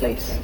place.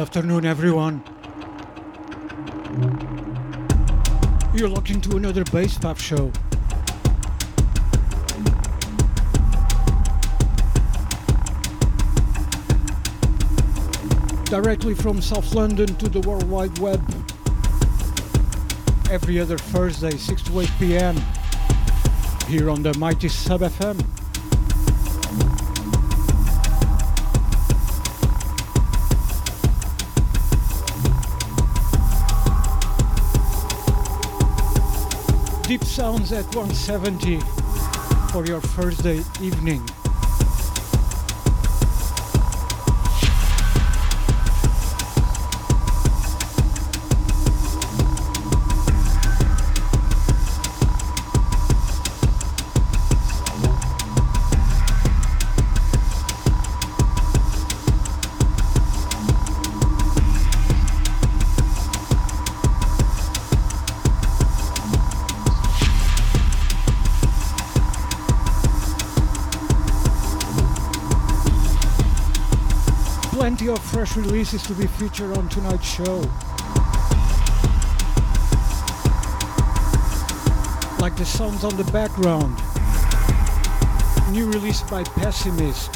Afternoon, everyone. You're locked into another Basspath show. Directly from South London to the World Wide Web. Every other Thursday, 6 to 8 pm. Here on the mighty Sub FM. Deep Sounds at 170 for your Thursday evening. Fresh releases to be featured on tonight's show. Like the sounds on the background. New release by Pessimist.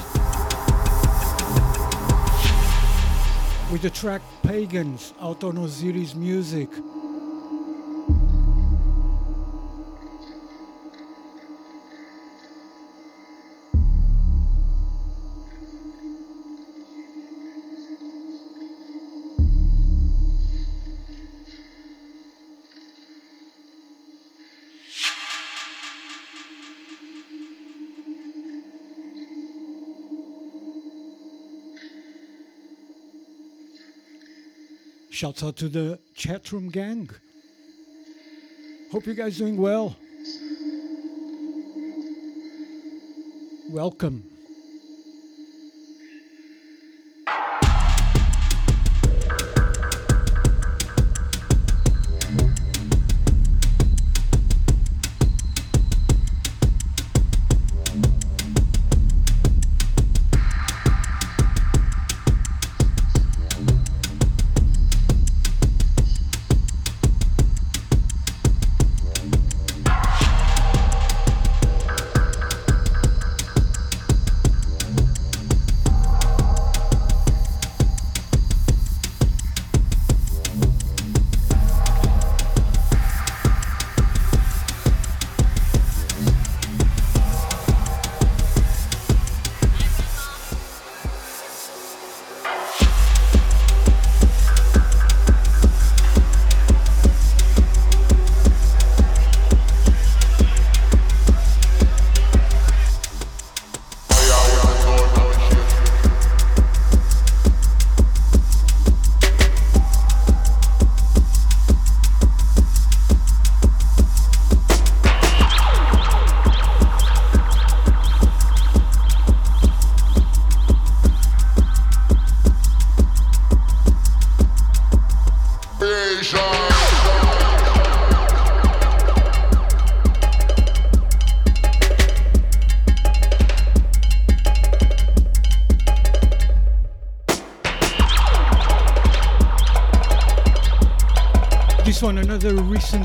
With the track Pagans out on Osiris Music. Shouts out to the chatroom gang. Hope you guys doing well. Welcome.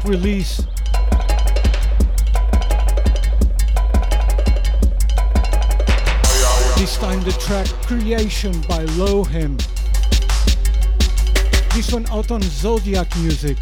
Release. This time the track Creation by Lohim. This one out on Zodiac Music.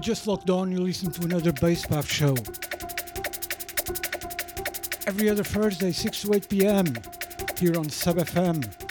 You just logged on, you listen to another Basspath show. Every other Thursday, 6 to 8 p.m. here on Sub FM.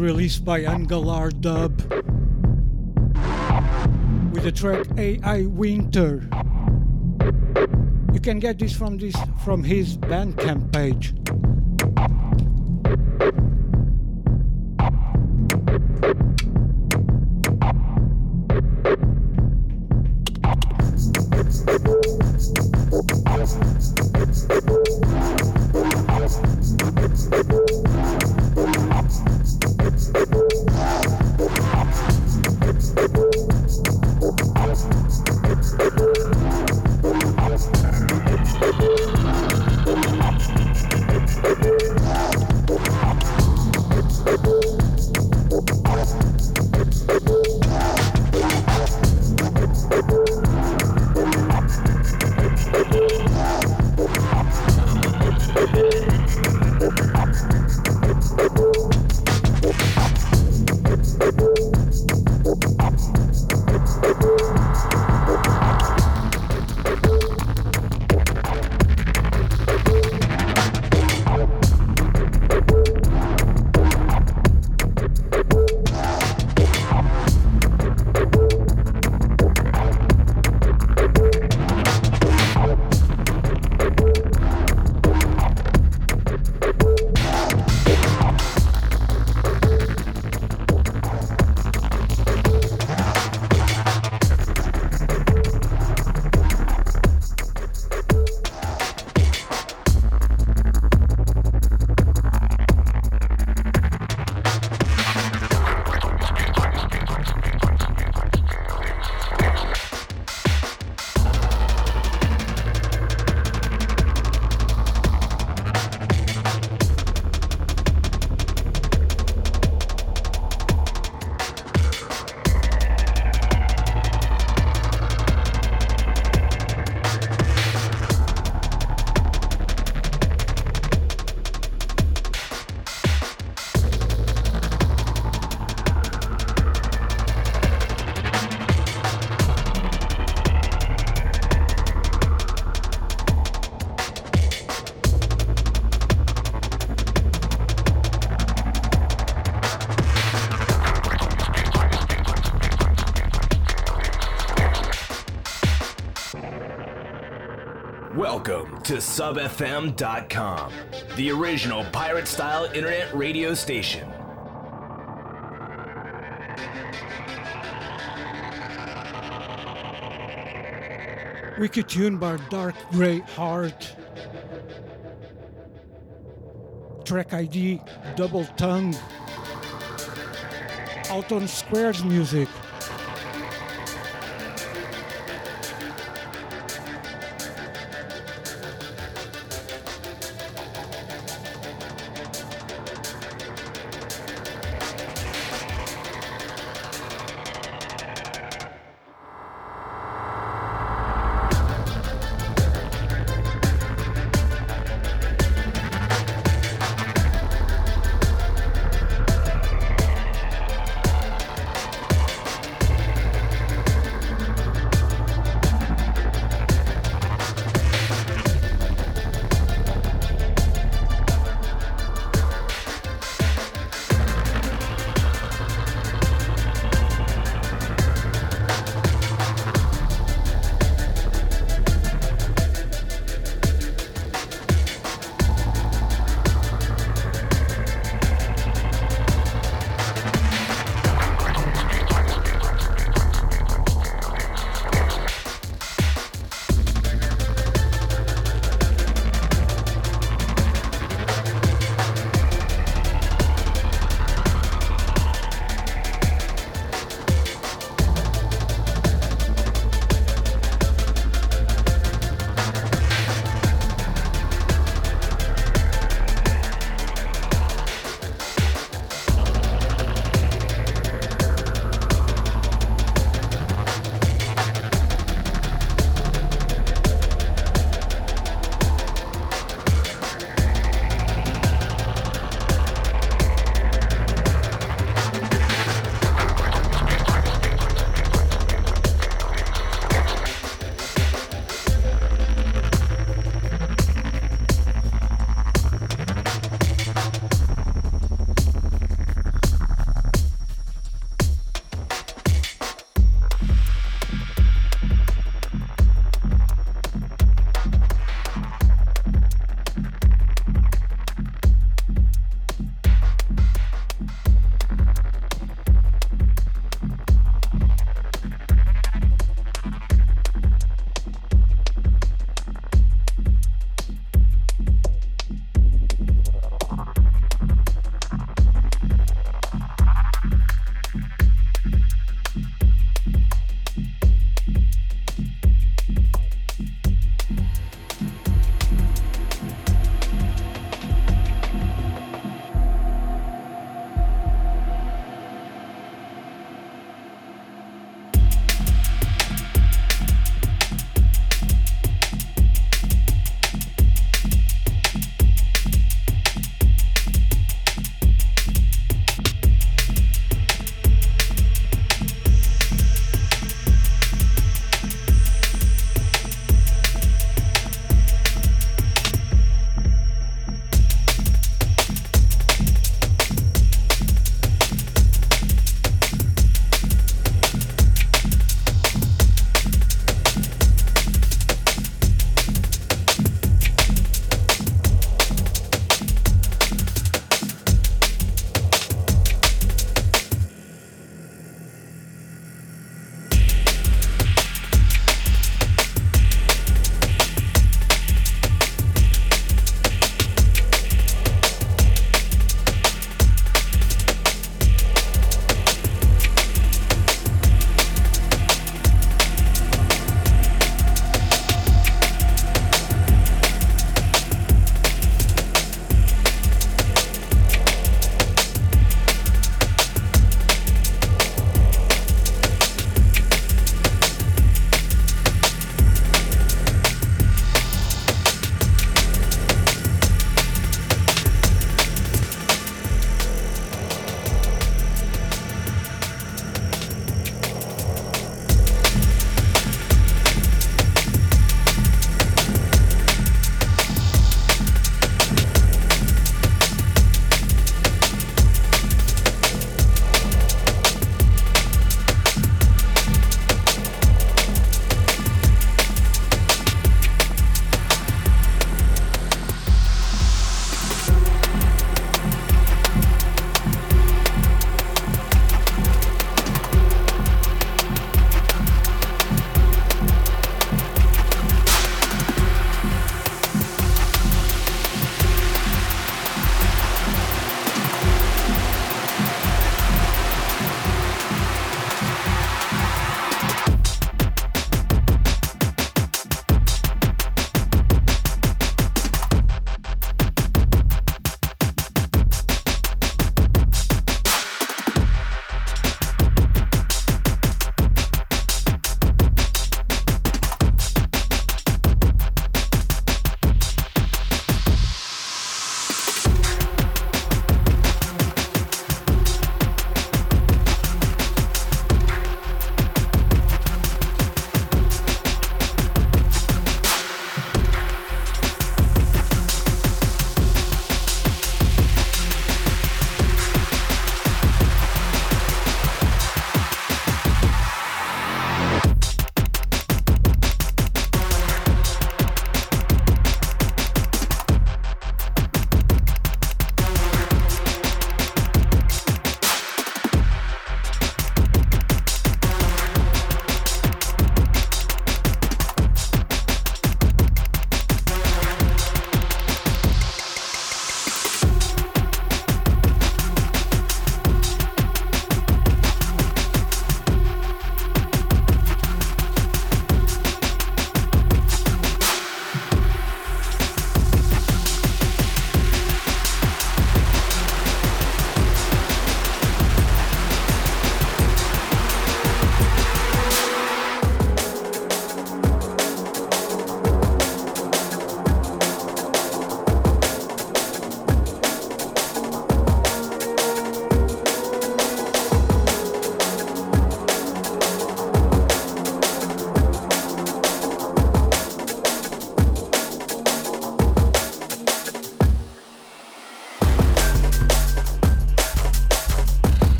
By Angalar Dub with the track AI Winter. You can get this from this from his Bandcamp page. To SubFM.com, the original pirate style internet radio station. Wiki Tune by Dark Grey Heart. Track ID Double Tongue. Out on Squares Music.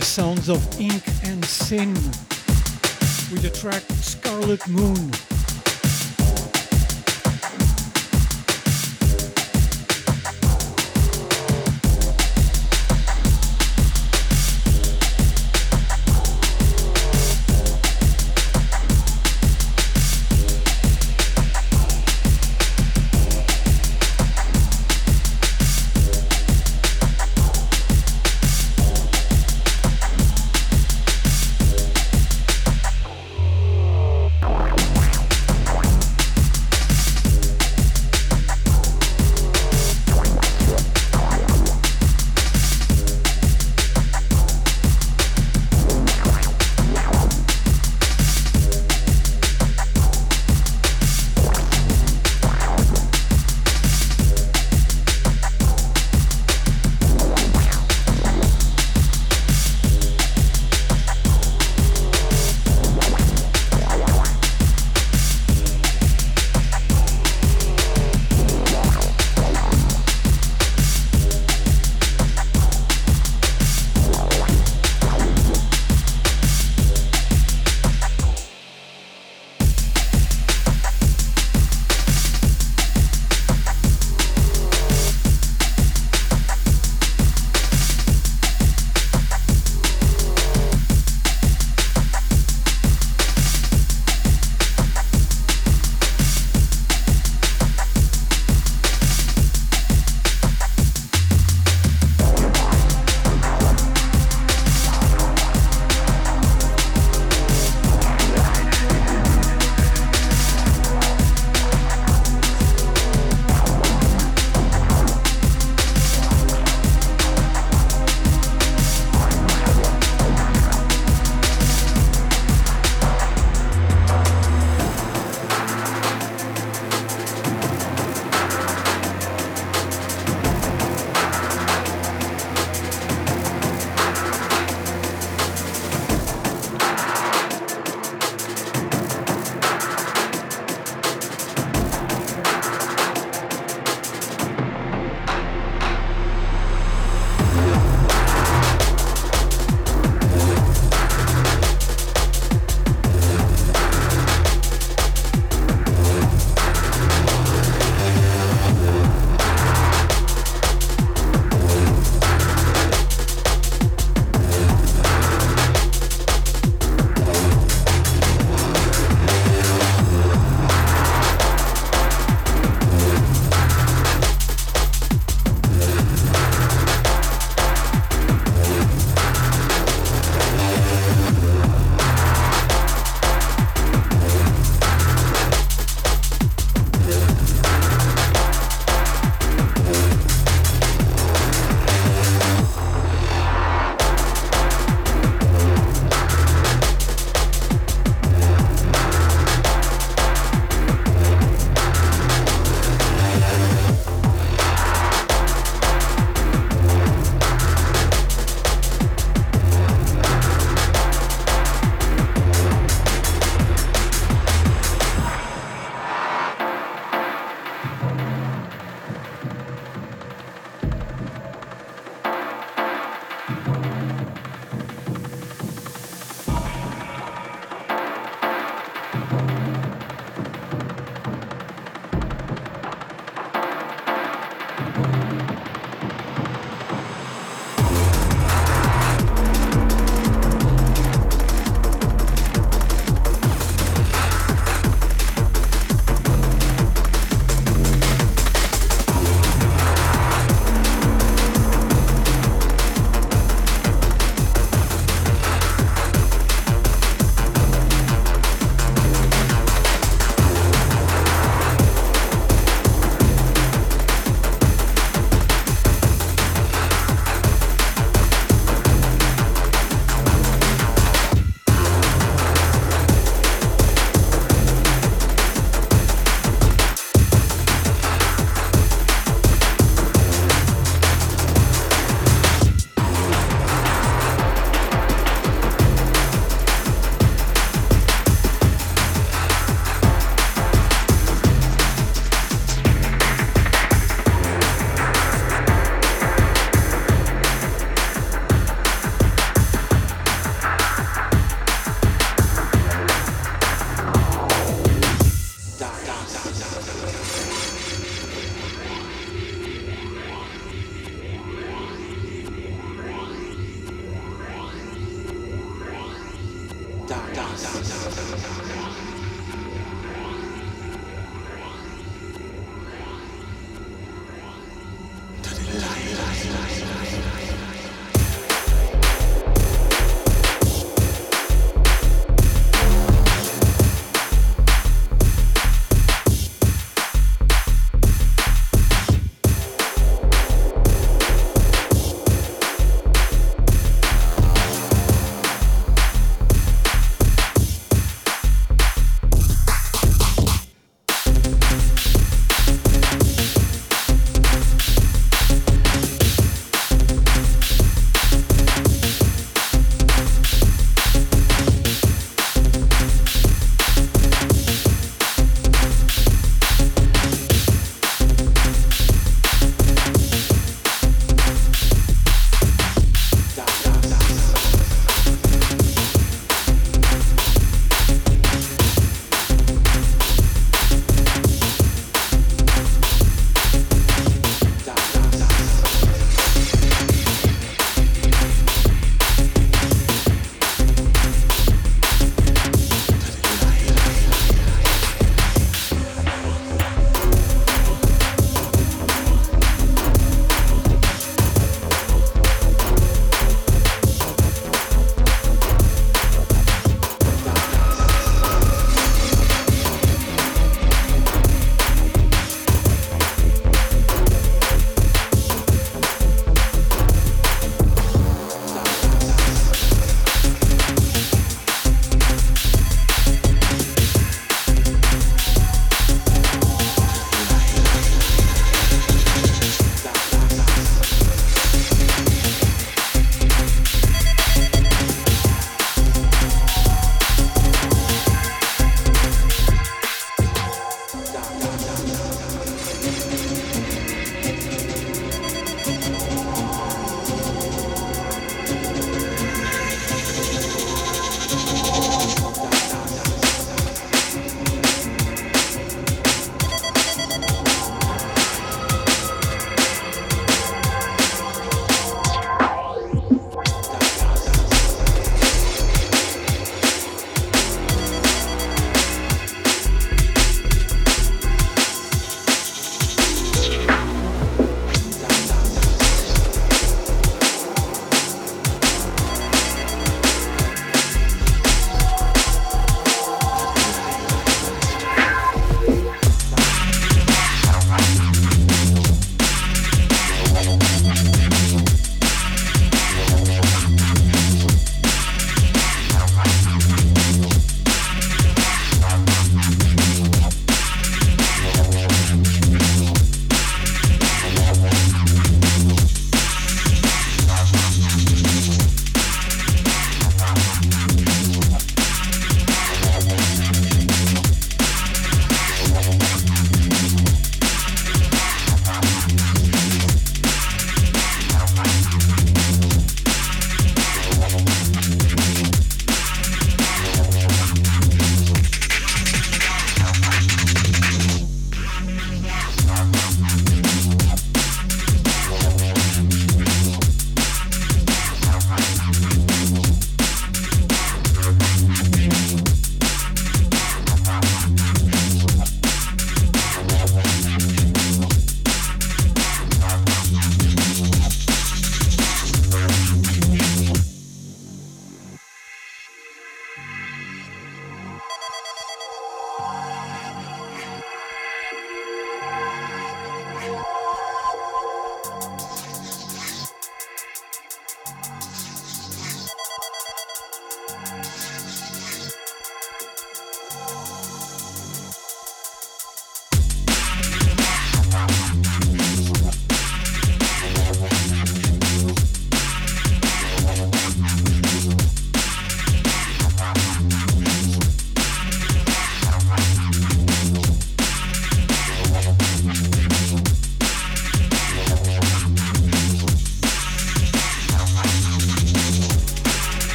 Sons of Ink and Sin with the track Scarlet Moon.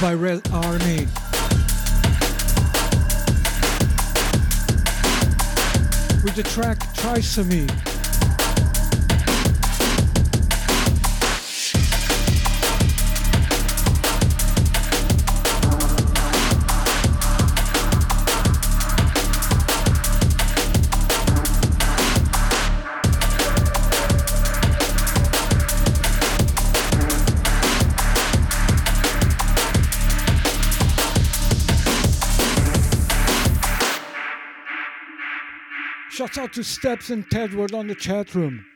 By Red Army. With the track Trisomy. Shouts out to Steps and Tedward on the chat room.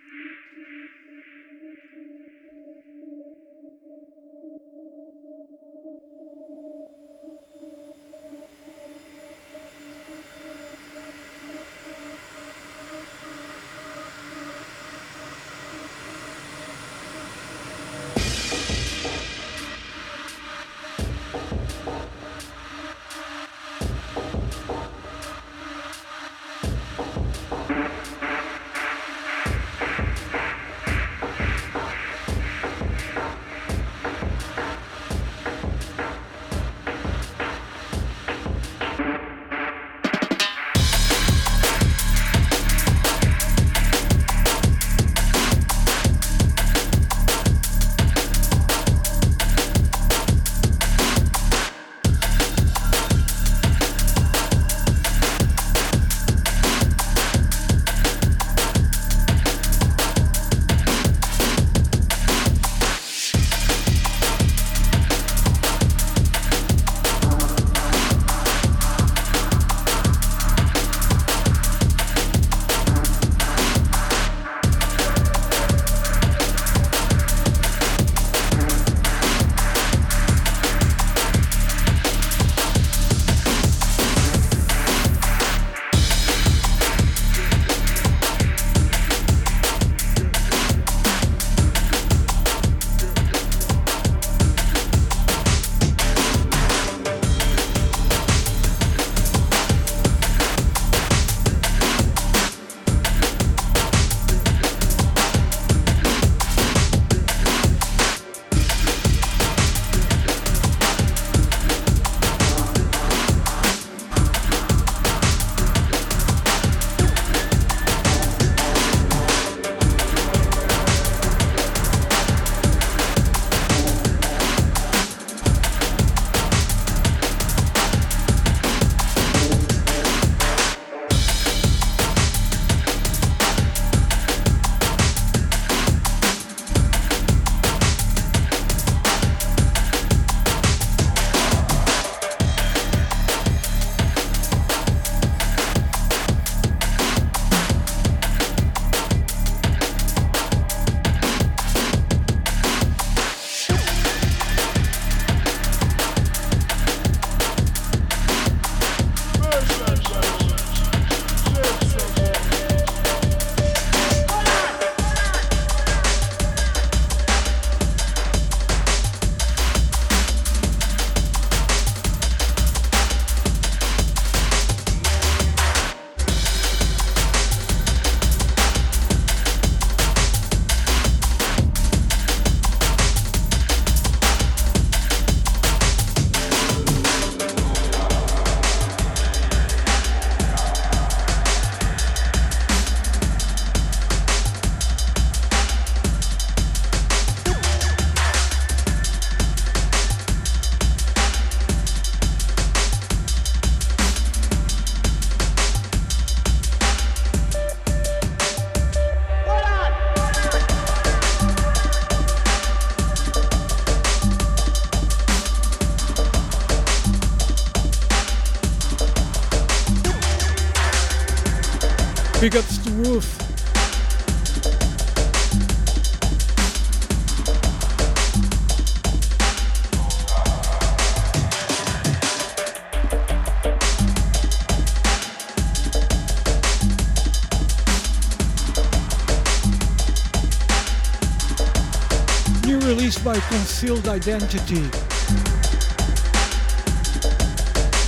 Concealed Identity.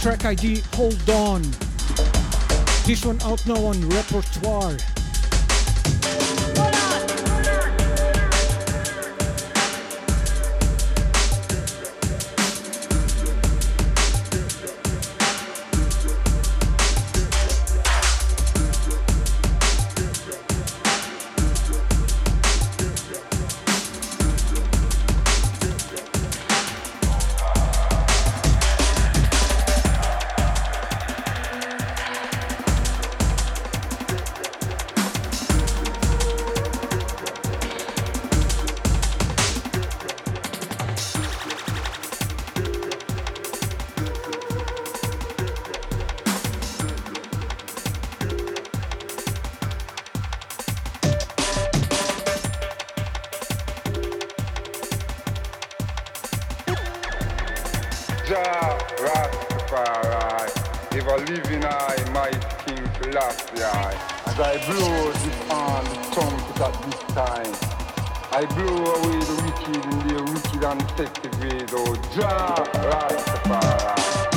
Track ID Hold On. This one out now on Repertoire. I blow away the wicked in their wicked and deceptive ways, oh Jah Rastafari.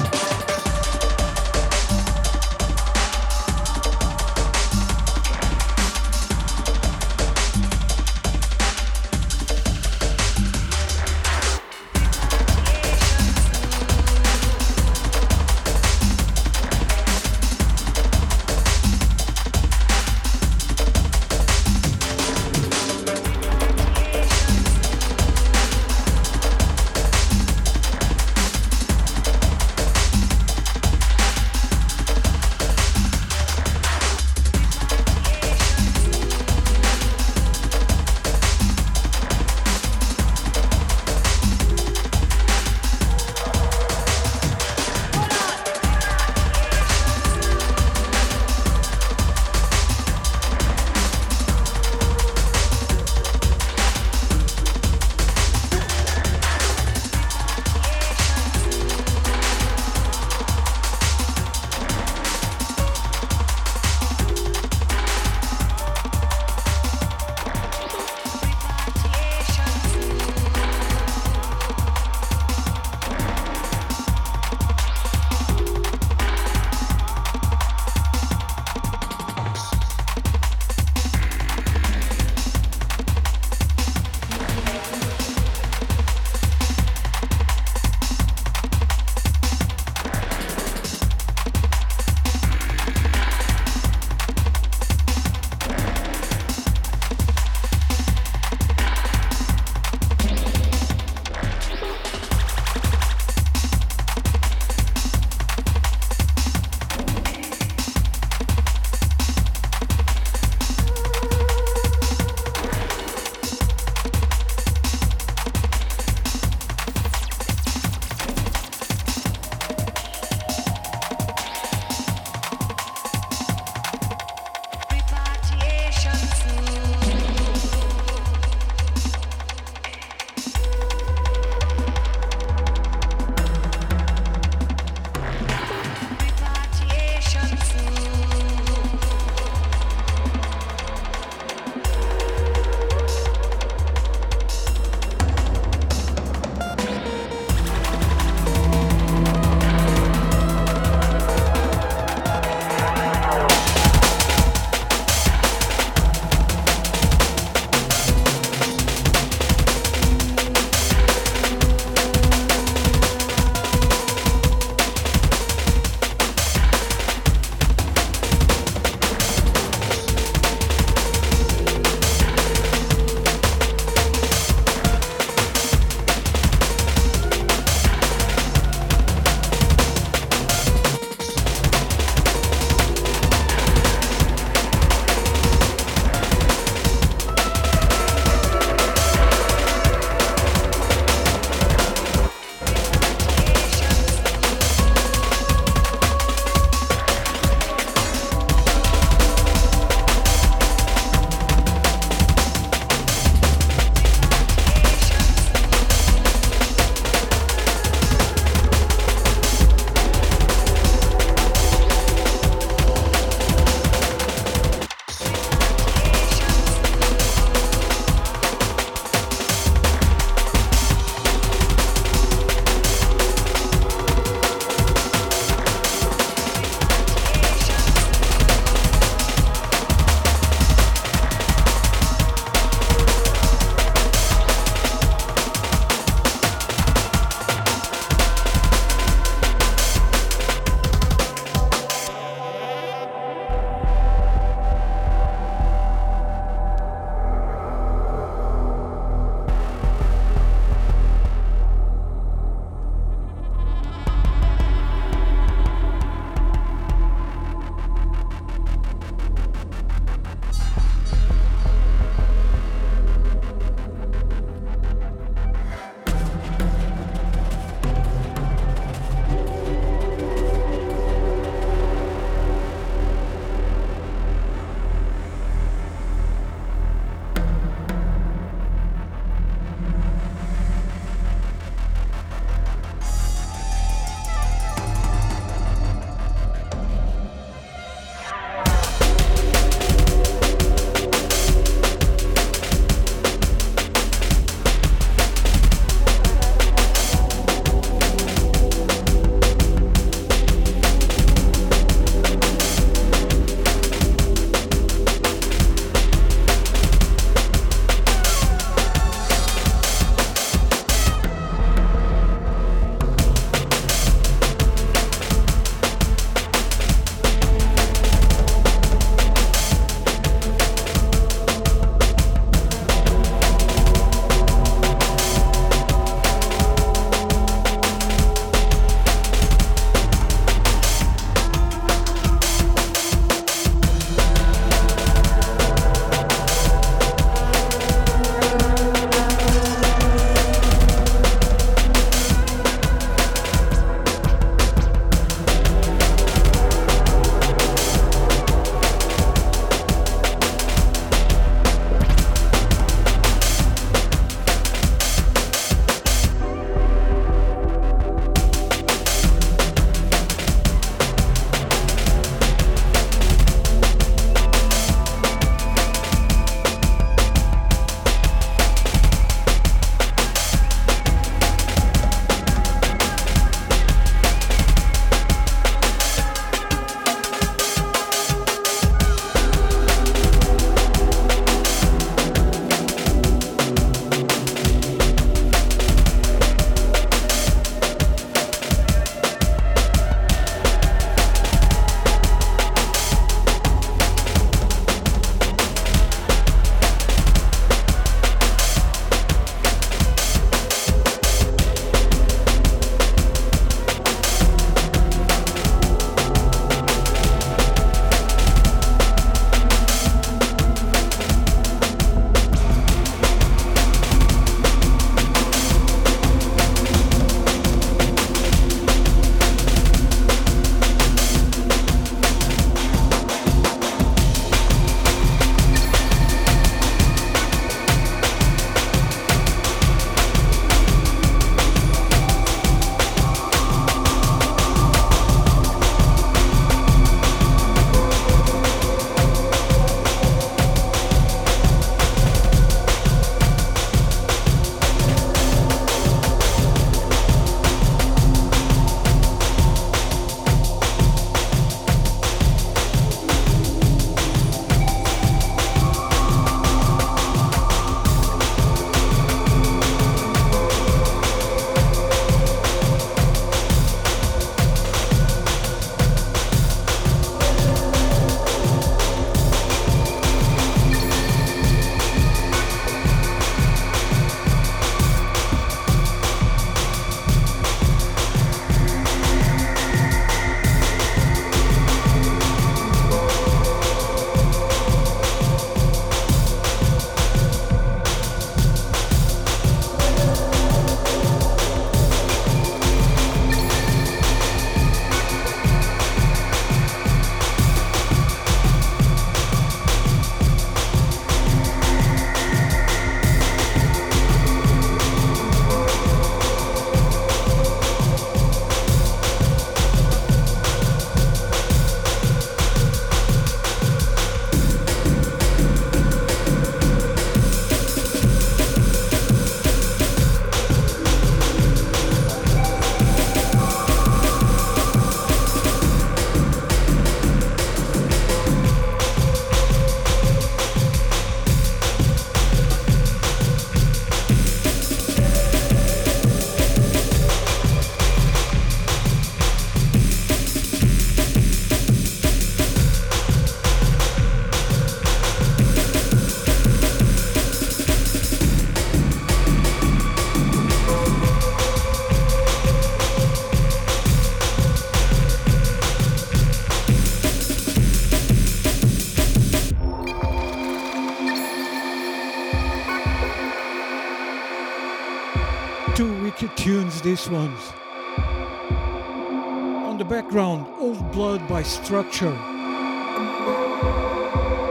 By Structure.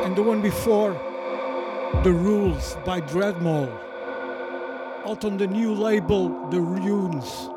And the one before, The Rules by Dreadmall. Out on the new label, The Runes.